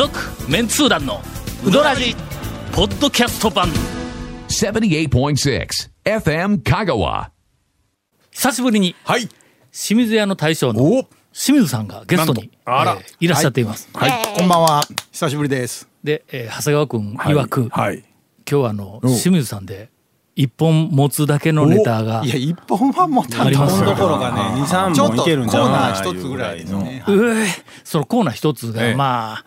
続メンツー団のウドラジポッドキャスト版。78.6 FM Kagawa. 久しぶりにはい。清水屋の大将のお。清水さんがゲストに、あら。えーいらっしゃっています、はい。こんばんは。久しぶりです。で、えー長谷川君曰く、はい。今日はあのお清水さんで一本持つだけのネタがいや一本はもうありますどころかね二三ちょっと本いけるんじゃコーナないー一つぐらいのね。うえそのコーナー一つが、ええ。まあ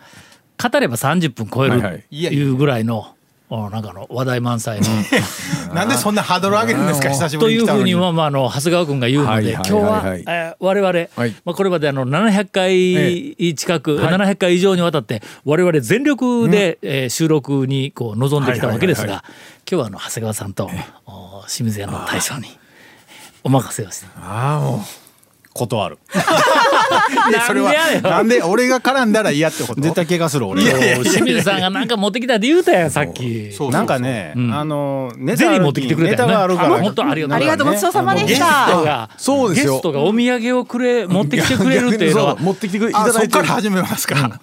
語れば30分超えるはいうぐらいの、おなんかの話題満載の。なんでそんなハードル上げるんですか？久しぶというふうりに来たのに。にはまああの長谷川君が言うので、はいはいはい。今日は、はいえー我々、はい。まあ、これまであの700回近く、700回以上にわたって我々全力で、えー収録にこう臨んできたわけですが、はいはい今日はあの長谷川さんと、お清水屋の大将にお任せをして。ああ、もう。断る。なんでそれはなんで俺が絡んだら嫌ってこと？絶対怪我する俺。清水さんがなんか持ってきたって言うたやんさっき。そうなんかね、ん。あのネゼリータ持ってきてくれたネタよね。があるから。本当ありがとう。ありがとうごちそうさまでしゲスたトがそうですよ。ゲストがお土産をくれ持ってきてくれるっていうのは。持ってきてくれいたあそっだいてる。から始めますか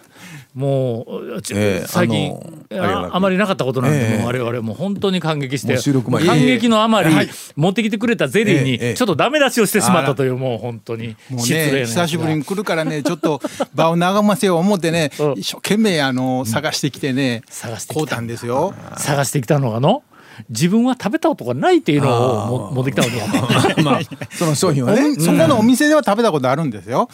もう、ちええ最近あまりなかったことなんで、ええ。もう我々もう本当に感激して感激のあまり、持ってきてくれたゼリーにちょっとダメ出しをしてしまったというもう本当に失礼なね久しぶりに来るからねちょっと 場を和ませよう思ってねうん。一生懸命あの探してきてね探してきたんですよ。探してきたのがの？自分は食べたことがないっていうのをも持ってきたわけや。ねまあ、その商品はおね。そこのお店では食べたことあるんですよ、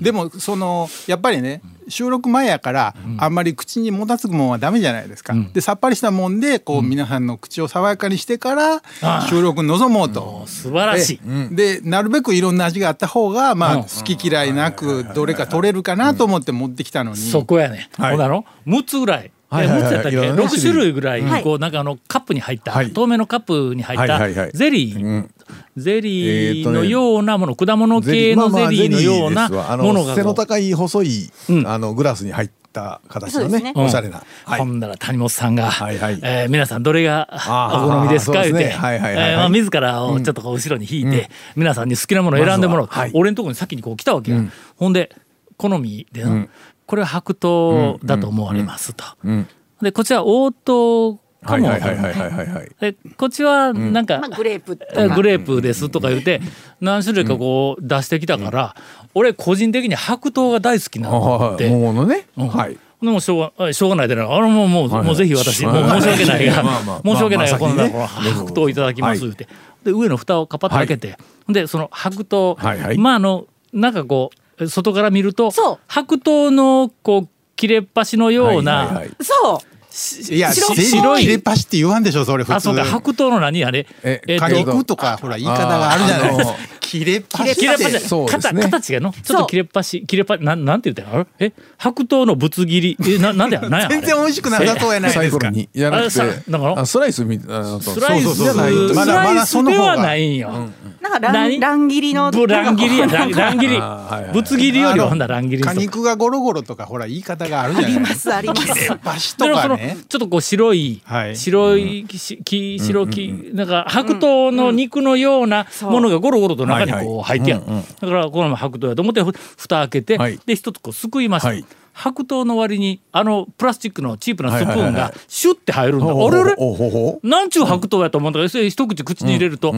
でもそのやっぱりね収録前やからあんまり口にもたつくもんはダメじゃないですか、でさっぱりしたもんでこう皆さんの口を爽やかにしてから収録に臨もうと。素晴らしい、でなるべくいろんな味があった方がまあ好き嫌いなくどれか取れるかなと思って持ってきたのに。そこやね、ほんなの6つぐらい。はいはいはい。6つやったっけ？いろんなね6種類ぐらい、はいこうなんかあのカップに入った、はい。透明のカップに入ったはいはいはい。ゼリー、うん。ゼリーのようなもの、果物系のゼリーのようなものが背の高い細い、うん。あのグラスに入った形のねね。うん。おしゃれな、はい。ほんなら谷本さんが、はいはい。えー皆さんどれがお好みですか？言うて。はいはいはいはい。えーまあ自らをちょっとこう後ろに引いて、皆さんに好きなものを選んでもらう、ま俺のところに先にこう来たわけや、ほんで好みでな、んこれは白桃だと思われますと、うんでこちら応答かもはいはいはいはいはいはいはい。でこっちはなんか、まあグレープ。とえかグレープですとか言って何種類かこう出してきたから、俺個人的に白桃が大好きなあのって。はい桃のね、うん。はい。でもしょうがしょうがないでな。あのもうもう,、もうぜひ私、はいもう申し訳ないが、まあまあ申し訳ないが、まあまあこのこの先にね白桃いただきますって、で上の蓋をカパッと開けて、でその白桃、はいはい。まああのなんかこう外から見るとそう。白桃のこう切れっ端のような、はいはいはい。そう。い。や白い切れっ端って言わんでしょそれ普通。あそうか白桃の何？あれ。ええっと果肉とかほら言い方があるじゃない。ですかあ切れっ端切れっ端そうです形ね形がの？ちょっと切れっ端切れっ端なんなんて言った？のえ？白桃のぶつ切り？えななんでや？なんや全然美味しくなさそうやないですか。にやらなくあさてだか？らあスライスみたいなスライスじゃないスまだまだライスその方が。ではないんよ、なんか乱何？乱切りのぶ乱切りや。乱乱切り。あーはいはい。ぶつ切りよりはほんだら乱切りにしとく。果肉がゴロゴロとかほら言い方があるじゃないありますあります。切れっ端とだかねちょっとこう白い、はい。白いきき白き、なんか白桃の肉のようなものがゴロゴロと中にこう入ってやる、だからこの白桃やと思ってふ蓋開けて、はい。で一つこうすくいました、はい。白桃の割にあのプラスチックのチープなスプーンがはいはいはいはい。シュッて入るんだ、ほうあれあれ？ほうほうほう。なんちゅう白桃やと思うんだけどそれ一口口に入れると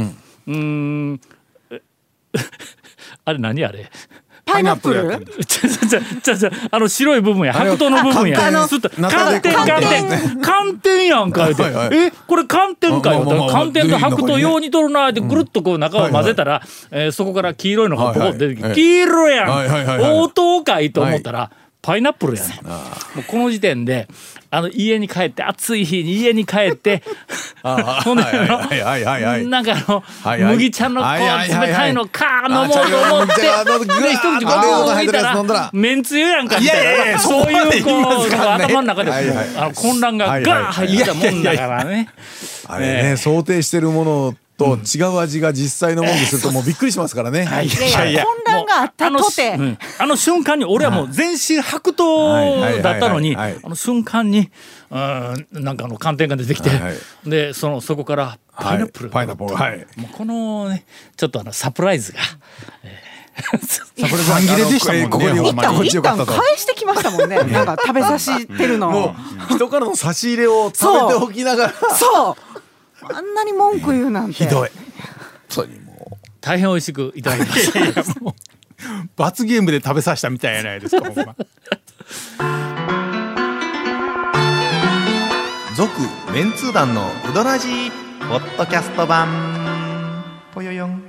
うーん。え あれ何あれ？パイナップル？あの白い部分や。白桃の部分や。寒天。で寒寒天。天。寒天やんか言うて。はいはい。えこれ寒天かよまあまあまあ寒天と白桃ようにとるなってぐるっとこう中を混ぜたらえーそこから黄色いのがポコッと出てきてはいはい黄色やん。はいはいはい。はい応答かいと思ったらパイナップルやねもうこの時点であの家に帰って暑い日に家に帰ってあほんでなんかあの、はいはい。麦茶のこう冷たいのカー飲もうと思って、でで一口ゴあれーを入ってるやン置いたらめんつゆやんかみたいな。そういうこう頭の中であの混乱がガーン入ったもんだからね。あれね想定してるものと違う味が実際のものにするともうびっくりしますからね。はい。いやいや混乱があったとて。あの,、うん。あの瞬間に俺はもう全身白桃だったのにあの瞬間にうんなんかあの寒天が出てきて、はいはい。でそのそこからパイナップル、はいパイナップルはい。もうこのねちょっとあのサプライズが、えー 半切れでしたもんね。ここに。一旦返してきましたもんね。なんか食べさしてるのもを。う人からの差し入れを食べておきながら。そう。あんなに文句言うなんて。ひどい。本当に。も大変美味しくいただきました罰ゲームで食べさせたみたいやないですかほんま。う続メンツー団のウドラジーポッドキャスト版。ぽよよん。わ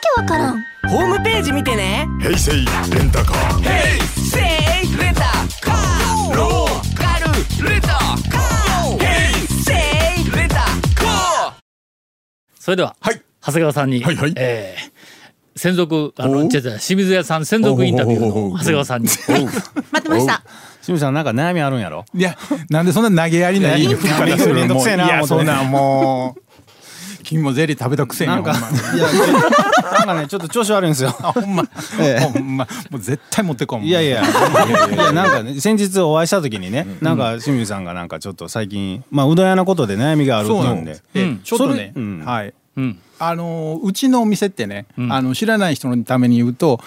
けわからん。ホームページ見てね。平成レンタカー。せいそれでは、はい。長谷川さんに、はいはい。えー専属あの違う違う清水屋さん専属インタビューの長谷川さんに。待ってました。清水さんなんか悩みあるんやろ？いやなんでそんな投げやりない振り方するめんどくせえなもう。いやそんなんもう君もゼリー食べたくせになんかいやなんかねちょっと調子悪いんですよ。あほんま、ええ。ほんま。もう絶対持ってこんもん。いやいや。いやなんかね先日お会いした時にねなんか清水さんがなんかちょっと最近まあうどん屋のことで悩みがあるって言うんでうん。ちょっとね。うん。はい。うん。あのーうちのお店ってね、ん。あの知らない人のために言うと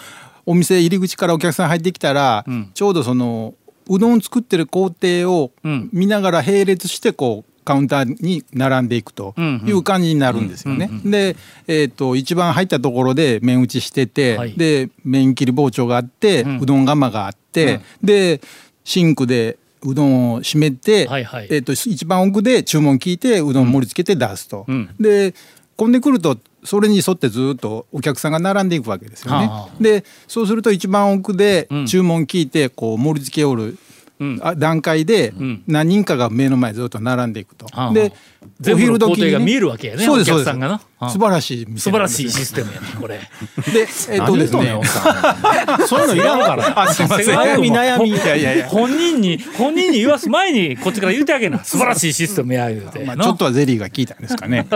お店入り口からお客さん入ってきたら、ん。ちょうどそのうどん作ってる工程をうん。見ながら並列してこうカウンターに並んでいくとうんうん。いう感じになるんですよね。で、えー、と一番入ったところで麺打ちしてて、はい。で麺切り包丁があって、ん。うどん釜があって、でシンクでうどんを閉めて、はいはい。えー、と一番奥で注文聞いてうどん盛り付けて出すと。うん。で混んでくるとそれに沿ってずっとお客さんが並んでいくわけですよね。はあでそうすると一番奥でうん。注文聞いてこう盛り付けおる、段階でん。何人かが目の前ずっと並んでいくと。はあで全部の工程が見えるわけやねそうですお客さんがな。そうですはあ。素晴らしい店素晴らしいシステムやねこれ。でえっとですね。そういうのいらんから。あすいません。悩み悩み。いやいやいや。本人に本人に言わす前にこっちから言うてあげな。素晴らしいシステムや言うて、まあ、なちょっとはゼリーが効いたんですかね。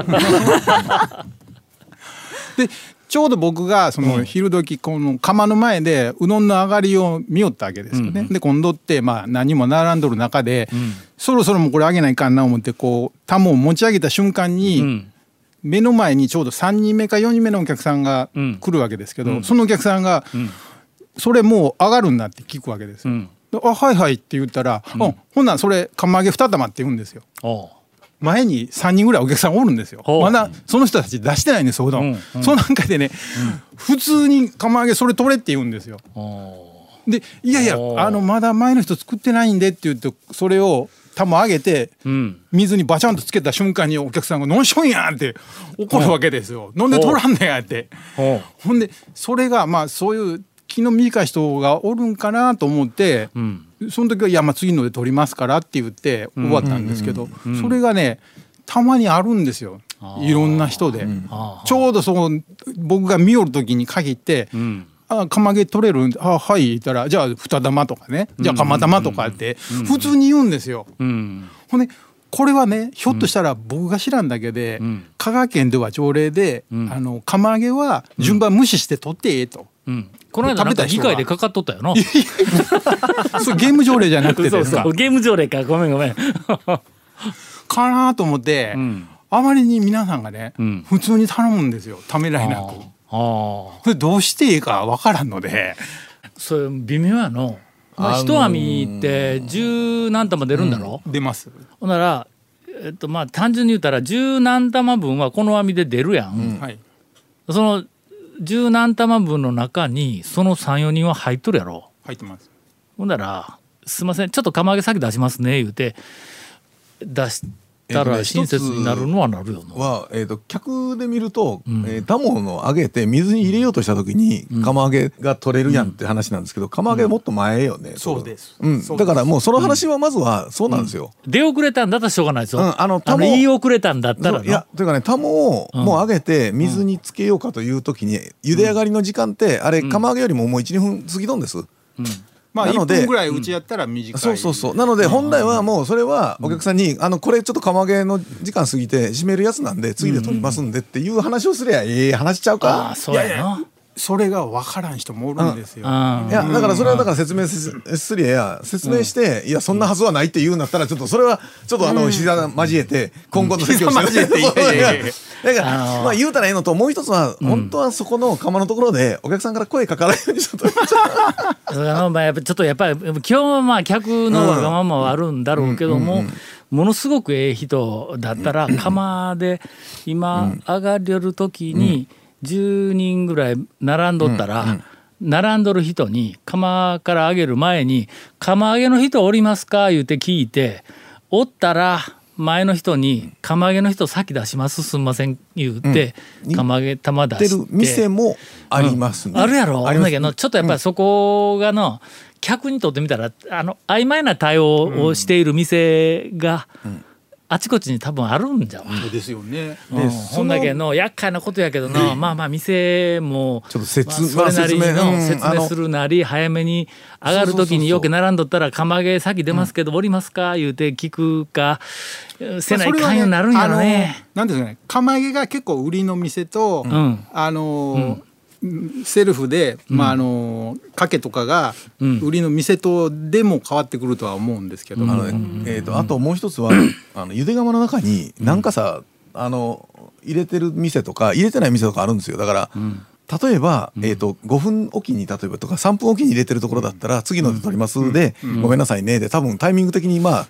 でちょうど僕がその昼時この釜の前でうどんの上がりを見よったわけですよね。で今度ってまあ何も並んどる中で、そろそろもうこれ上げないかんな思ってこうタモを持ち上げた瞬間に、うん。目の前にちょうど3人目か4人目のお客さんがうん。来るわけですけど、そのお客さんが、それもう上がるんだって聞くわけですよ。うん。であはいはいって言ったら、あほんならそれ釜揚げ2玉って言うんですよ。おう前に3人ぐらいお客さんおるんですよ。まだその人たち出してないんですようどん、うんうん。その中でね、普通に釜揚げそれ取れって言うんですよ。おでいやいやあのまだ前の人作ってないんでって言ってそれを玉揚げてううん。水にバチャンとつけた瞬間にお客さんが「飲んしょんやん!」って怒るわけですよ「飲んで取らんねや」って。おう。ほんでそれがまあそういう気の短い人がおるんかなと思って、うんその時は「いやまあ次ので取りますから」って言って終わったんですけど、それがねたまにあるんですよ。いろんな人で。あちょうどその僕が見よる時に限って「ん。あ釜揚げ取れるんであはい」言ったら「じゃあ二玉とかね。じゃあ釜玉とか」って普通に言うんですよ。うん。ほんでこれはねひょっとしたら僕が知らんだけで、ん。香川県では条例で、ん。あの釜揚げは順番無視して取ってええと。うんこの間なんか議会でかかっとったよな。そうゲーム条例じゃなくてそうですかそうゲーム条例か。ごめんごめん。かなと思って、ん。あまりに皆さんがね、ん。普通に頼むんですよ。ためらいなく。それどうしていいかわからんので。それ微妙やの。まあ一網って十何玉出るんだろ、出ます。ほんならえっとまあ単純に言ったら十何玉分はこの網で出るやん、はい。その十何玉分の中にその34人は入っとるやろ入ってます。ほんなら「すいませんちょっと釜揚げ先出しますね」言うて出したら親切になるのはなるよな、は、えー、と客で見ると、えータモの揚げて水に入れようとした時に釜揚げが取れるやんって話なんですけど釜揚げもっと前よね、そうです。うん、そうです。だからもうその話はまずはそうなんですよ、出遅れたんだったらしょうがないですよ、うん。あのタモ言い遅れたんだったらいやというかねタモをもう揚げて水につけようかという時に茹で上がりの時間ってあれ釜揚げよりももう12分過ぎとんです、まあ1なので分ぐらいうちやったら短い。そうそうそう。なので本来はもうそれはお客さんに「あのこれちょっと釜揚げの時間過ぎて閉めるやつなんで次で取りますんで」っていう話をすりゃええ話しちゃうあか？あそうやなそれが分からん人もおるんですよ。あいやだからそれはだから説明すすりゃや説明して、いやそんなはずはないって言うんだったらちょっとそれはちょっとあの膝交えて今後の説教して。膝交えていやいやいやだから、あのー。まあ言うたらええのともう一つは、本当はそこの釜のところでお客さんから声かからないようにちょっと。あ のまあやっぱちょっとやっぱり今日はまあ客のわがままはあるんだろうけども、ものすごくええ人だったら釜で今上がりよる時に10人ぐらい並んどったら。並んどる人に釜から上げる前に「釜揚げの人おりますか?」言うて聞いておったら前の人に「釜揚げの人先出しますすんません」言うて、うん。釜揚げ玉出して。店もありますね、あるやろ。ありますだけどちょっとやっぱりそこがの、客にとってみたらあの曖昧な対応をしている店が、あちこちに多分あるんじゃわ。そうですよね。うんだけの厄介なことやけどな、まあまあ店もちょっと説まあそれなりの説明するなり早めに上がる時によく並んどったら釜揚げ先出ますけどおりますか？言うて聞くかせないかんようになるんやろね。なんですかね釜揚げが結構売りの店と、んあのーセルフで、まああのーかけとかがん。売りの店とでも変わってくるとは思うんですけど、あのね。えー、とあともう一つは あのゆで釜の中になんかさあの入れてる店とか入れてない店とかあるんですよ。だから、例えば、えー、と5分おきに例えばとか3分おきに入れてるところだったら次ので取ります。で、ごめんなさいね。で多分タイミング的にまあ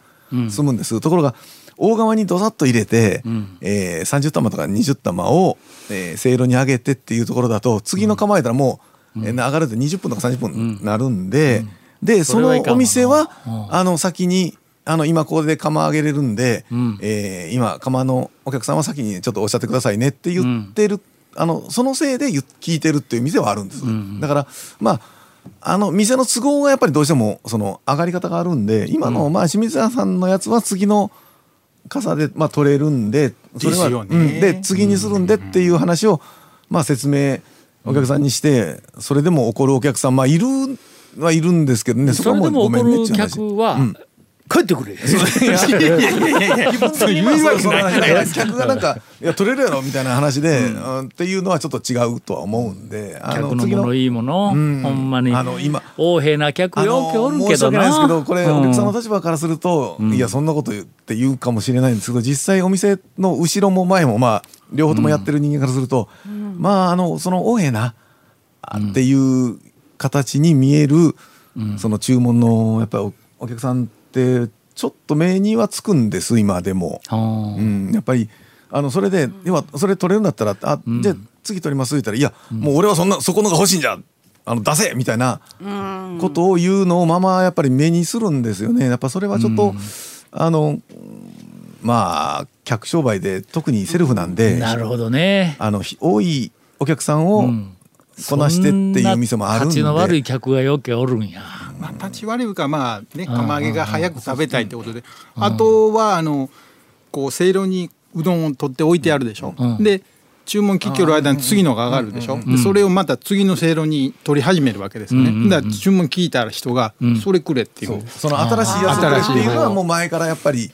済むんです、ところが大釜にどさっと入れて、えー30玉とか20玉を、えー、せいろに上げてっていうところだと次の構えたらもう、えー上がるで20分とか30分になるんで、でそのそれはいかんわお店は、うん。あの先にあの今ここで釜揚げれるんで、ん。えー今釜のお客さんは先にちょっとおっしゃってくださいねって言ってる、あのそのせいで言聞いてるっていう店はあるんです、だからまああの店の都合がやっぱりどうしてもその上がり方があるんで今の、まあ清水屋さんのやつは次の傘で、まあ、取れるんでそれはうん、で次にするんでっていう話を、まあ、説明お客さんにしてそれでも怒るお客さんまあいるはいるんですけどね。そこはもうごめそれでも怒るんねっていう話。客は、うん帰ってくれ。基本的にまあそのなんか客がなんか「いや取れるやろ」みたいな話で、うんっていうのはちょっと違うとは思うんであ客のものいいもの、うんほんまにあの今横柄な客ようけおるけどな申し訳ないですけどこれお客さんの立場からすると、いやそんなこと言って言うかもしれないんですけど実際お店の後ろも前もまあ両方ともやってる人間からすると、まああのその横柄なあっていう形に見える、その注文のやっぱりお客さんってちょっと目にはつくんです今でも。うんうん、やっぱりあのそれで今それ取れるんだったら「あじゃあ次取ります」って言ったら「いやもう俺はそんなそこのが欲しいんじゃあの出せ!」みたいなことを言うのをままやっぱり目にするんですよね。やっぱそれはちょっと、あのまあ客商売で特にセルフなんで、なるほどね。あのひ多いお客さんをこなしてっていう店もあるんで。そんの悪い客がよけおるんや。まあ、立ち悪いかまあねん釜揚げが早く食べたいってことで。あとはあのこうせいろにうどんを取って置いてあるでしょ、うん。で注文聞きよる間に次のが上がるでしょ、でそれをまた次のせいろに取り始めるわけですよね、だから注文聞いたら人が「それくれ」っていう、その新しいやつっていうのはもう前からやっぱり、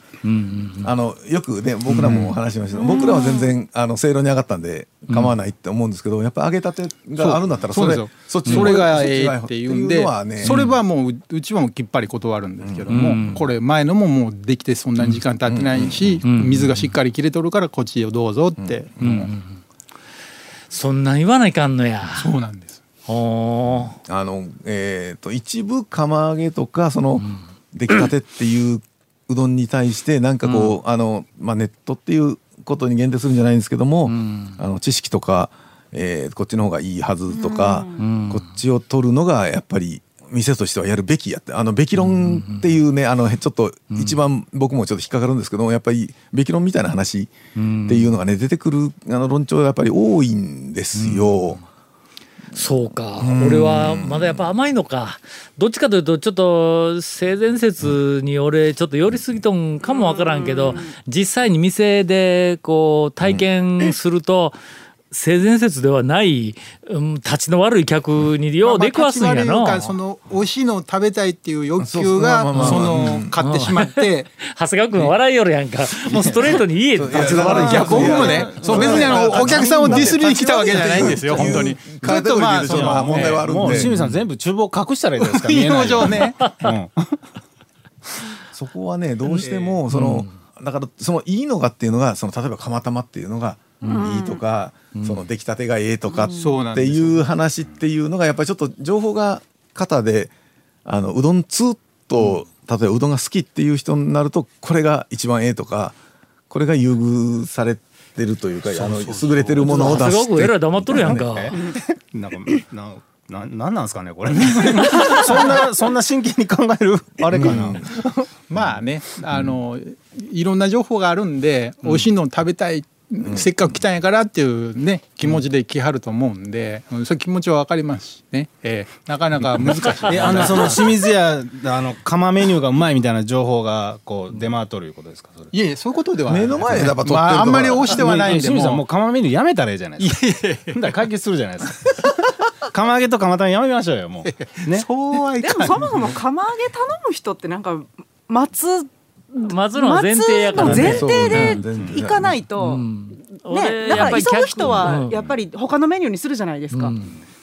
あのよくね僕らも話しました。けど、僕らは全然あのせいろに上がったんで構わないって思うんですけどやっぱ揚げたてがあるんだったらそれそっちそれがええっていうんでね。それはもうううちはもうきっぱり断るんですけども、これ前のももうできてそんなに時間経ってないし、水がしっかり切れとるからこっちをどうぞって、そんなん言わないかんのや。そうなんです。あのえー、と一部釜揚げとかその出来たてっていううどんに対してなんかこう、あのまあ、ネットっていうことに限定するんじゃないんですけども、あの知識とか、えーこっちの方がいいはずとか、こっちを取るのがやっぱり店としてはやるべきやってあのべき論っていうね、あのちょっと一番僕もちょっと引っかかるんですけどもやっぱりべき論みたいな話っていうのがね出てくるあの論調がやっぱり多いんですよ。そうか、俺はまだやっぱ甘いのか。どっちかというとちょっと性善説に俺ちょっと寄りすぎとんかもわからんけど実際に店でこう体験すると性善説ではない、うん、立ちの悪い客によう出くわすんやの、まあその美味しいのを食べたいっていう欲求がその買ってしまって。長谷川君笑いよるやんか。もうストレートに言え立ちの悪いいや客僕もねそう別にあのお客さんをディスりに来たわけじゃないんですよ本当に。ちょっとまあ問題はあるんで。もう清水さん全部厨房隠したらいいですか見え運ないよねうん。そこはねどうしてもその、だからそのいいのがっていうのがその例えば釜玉っていうのがいいとか、その出来たてがええとかっていう話っていうのがやっぱりちょっと情報が型であのうどん通と例えばうどんが好きっていう人になるとこれが一番ええとかこれが優遇されてるというかあの優れてるものを出して。君えらい黙っとるやんか。なんかなななんなんですかねこれ。そんなそんな真剣に考えるあれかな、まあねあのいろんな情報があるんで美味しいのを食べたいせっかく来たんやからっていうね気持ちで来はると思うんで、うん。そういう気持ちはわかりますしね、えーなかなか難しい。えあのその清水屋あの釜メニューがうまいみたいな情報がこう出回っとるいうことですかそれ。いえいえそういうことではない。目の前でやっぱ撮ってるとか。まあ、あんまり押してはないんで清水さんももう。釜メニューやめたらいいじゃないですか。ほんだら解決するじゃないですか。釜揚げと釜玉やめましょうよもう。ね。そうはいでかないもそもそも釜揚げ頼む人ってなんか待つ待つのが前提やから待つの前ね提で行かないと、うんね、俺だからやっぱり急ぐ人はやっりぱり他のメニューにするじゃないですか。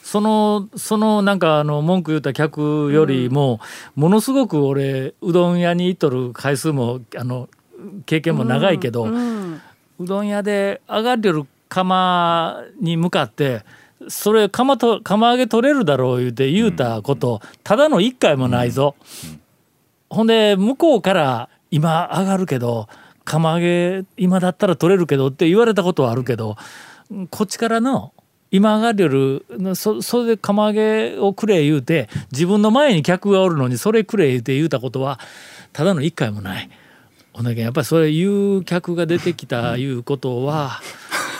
そのそのなんかあの文句言った客よりも、ものすごく俺うどん屋に行っとる回数もあの経験も長いけど、ううんどん屋で上がりよる釜に向かってそれ釜と釜揚げ取れるだろう言うて言うたこと、ただの一回もないぞ。ほんで向こうから今上がるけど釜揚げ今だったら取れるけどって言われたことはあるけどこっちからの今上がるそそれで釜揚げをくれ言うて自分の前に客がおるのにそれくれ言うて言うたことはただの一回もない。ほんだけやっぱりそれ言う客が出てきたいうことは、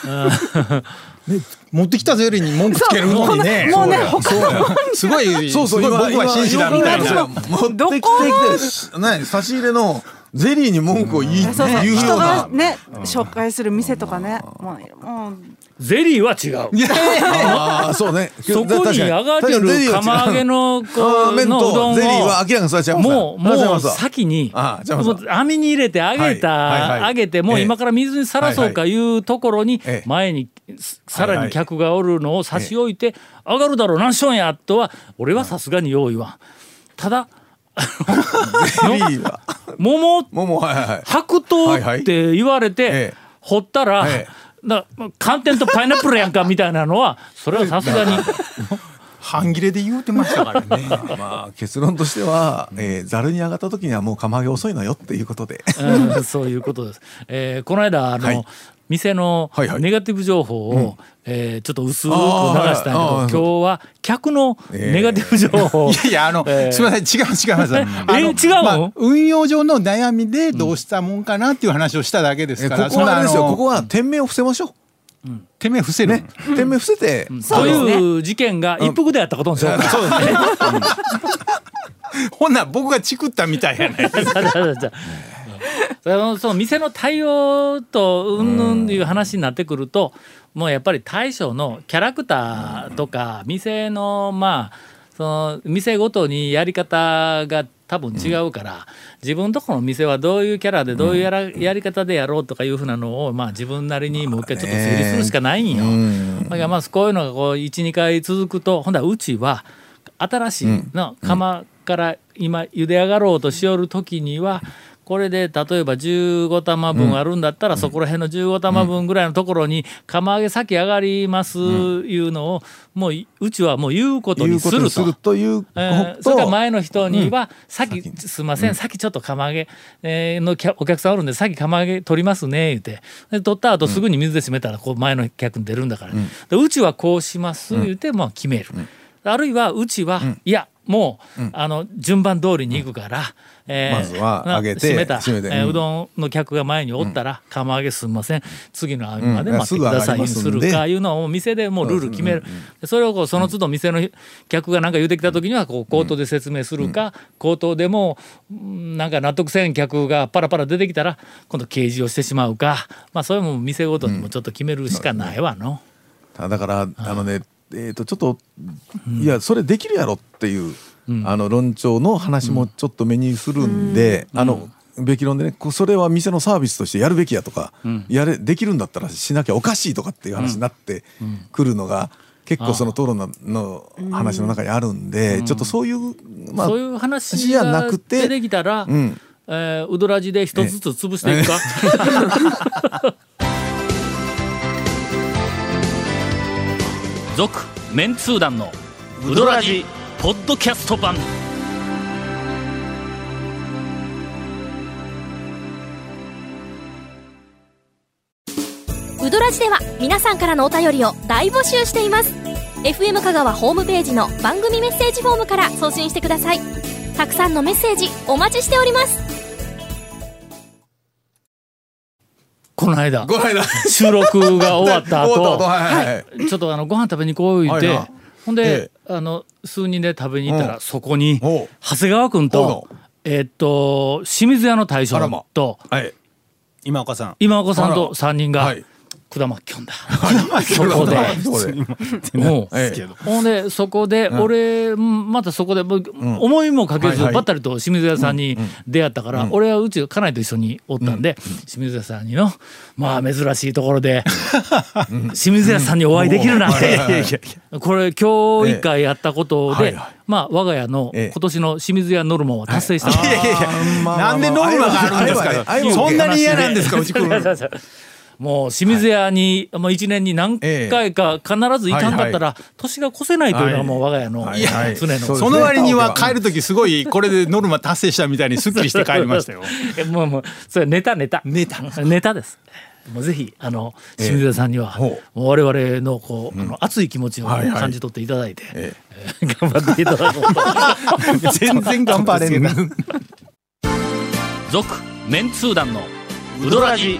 持ってきたゼリーに文句つけるのにね。もうねそうや。すごいそうそうすごい今僕は紳士だみたいな。今持ってきてきて何差し入れのゼリーに文句を言いそうそう。言うよ人うな。がね紹介する店とかね。もうもう。ゼリーは違う。ああそうね。そこに上がりよる釜揚げのこう麺うどんをゼリーは明らかにそれは違いますもうもうそれは違いますわ。先にあー違いますもう網に入れて揚げた、はいはいはい。揚げてもうええ。今から水にさらそうかいうところにええ。前にさらに客がおるのを差し置いて上がるだろう。何しょんやとは俺はさすがに用意はただ桃ももは。いはいはい。白桃って言われて、ええ。掘ったら、えな寒天とパイナップルやんか みたいなのはそれはさすがに。半切れで言うてましたからね。まあ結論としてはえーざるに上がった時にはもう釜揚げ遅いのよっていうことで。うんそういうことです。えーこの間あの、はい店のネガティブ情報を、えーちょっと薄く流したんやけど、今日は客のえー。ネガティブ情報、いやいやあの、えー。すみません違う違います。あの違うの？まあ運用上の悩みでどうしたもんかなっていう話をしただけですから、えここはあれですよ。ここは店名を伏せましょ手目伏せね。店名伏せて。そういう事件が一服であったことにしようか。そうですね。ほんなら僕がチクったみたいやね。そのその店の対応とうんぬんっていう話になってくると、もうやっぱり大将のキャラクターとか店のまあその店ごとにやり方が多分違うから、自分とこの店はどういうキャラでどういうやら、やり方でやろうとかいうふうなのをまあ自分なりにもう一回ちょっと整理するしかないんよ。だからまあこういうのがこう12回続くとほんだらうちは新しいの釜から今茹で上がろうとしよる時にはこれで例えば15玉分あるんだったら、そこら辺の15玉分ぐらいのところに釜揚げ先上がりますいうのをもういうちはもう言うこと言にするというえーそれから前の人には、先、すいません、先ちょっと釜揚げ、えーの客お客さんおるんで、先釜揚げ取りますね、言うて。で取った後すぐに水で締めたら、こう前の客に出るんだから、でうちはこうします、言うて、まあ決める。あるいは、うちは、いや、もう、あの、順番通りに行くから、えーまずはな揚げて締めた、締めえーうどんの客が前におったら、釜揚げすみません、次の網までうん。待ってください、すぐ上がりまするかいうのを店でもうルール決める。でそれをこうその都度店の客が何か言うてきた時にはこう口頭で説明するか、口頭でもうんなんか納得せん客がパラパラ出てきたら今度掲示をしてしまうか、まあそれも店ごとにもちょっと決めるしかないわの。だからあのねえー、とちょっと、いやそれできるやろっていう、あの論調の話もちょっと目にするんで、あのべき論でねこそれは店のサービスとしてやるべきやとか、やれできるんだったらしなきゃおかしいとかっていう話になってくるのが、結構その討論のの話の中にあるんで、ちょっとそういう、まあ、そういう話じゃながくて出てきたら、うん。えーウドラジで一つずつ潰していくか。続メンツー団のウドラジポッドキャスト版。ウドラジでは皆さんからのお便りを大募集しています。FM 香川ホームページの番組メッセージフォームから送信してください。たくさんのメッセージお待ちしております。この間。この間。収録が終わった後。はいちょっとあのご飯食べに行こう言って、はいはいほんで、えあの数人で食べに行ったら、うん。そこに長谷川君おとえーっと清水屋の大将とはい。今岡さん。今岡さんあと3人がはい果まきょんだ。そこで。ほんでそこで俺、うん。またそこで思いもかけずばったりと清水屋さんに出会ったから、俺はうち家内と一緒におったんで、清水屋さんにのまあ珍しいところで清水屋さんにお会いできるなんてこれ今日一回やったことで、まあ我が家のええ。今年の清水屋ノルマを達成した、いやいやいやなんでノルマがあるんですか？そんなに嫌なんですかうちくんもう清水屋に、もう1年に何回か必ず行かんかったら、年が越せないというのがもう我が家のはい。はい。常の、その割には帰る時すごいこれでノルマ達成したみたいにすっきりして帰りましたよ。え もうもうそれネタネタ。ネタ。ネタです。もうぜひあの清水屋さんには、ほもう我々のこう、あの熱い気持ちをはいはい。感じ取っていただいて、え頑張っていただこうと。全然頑張れんな。続メンツー団のウドラジ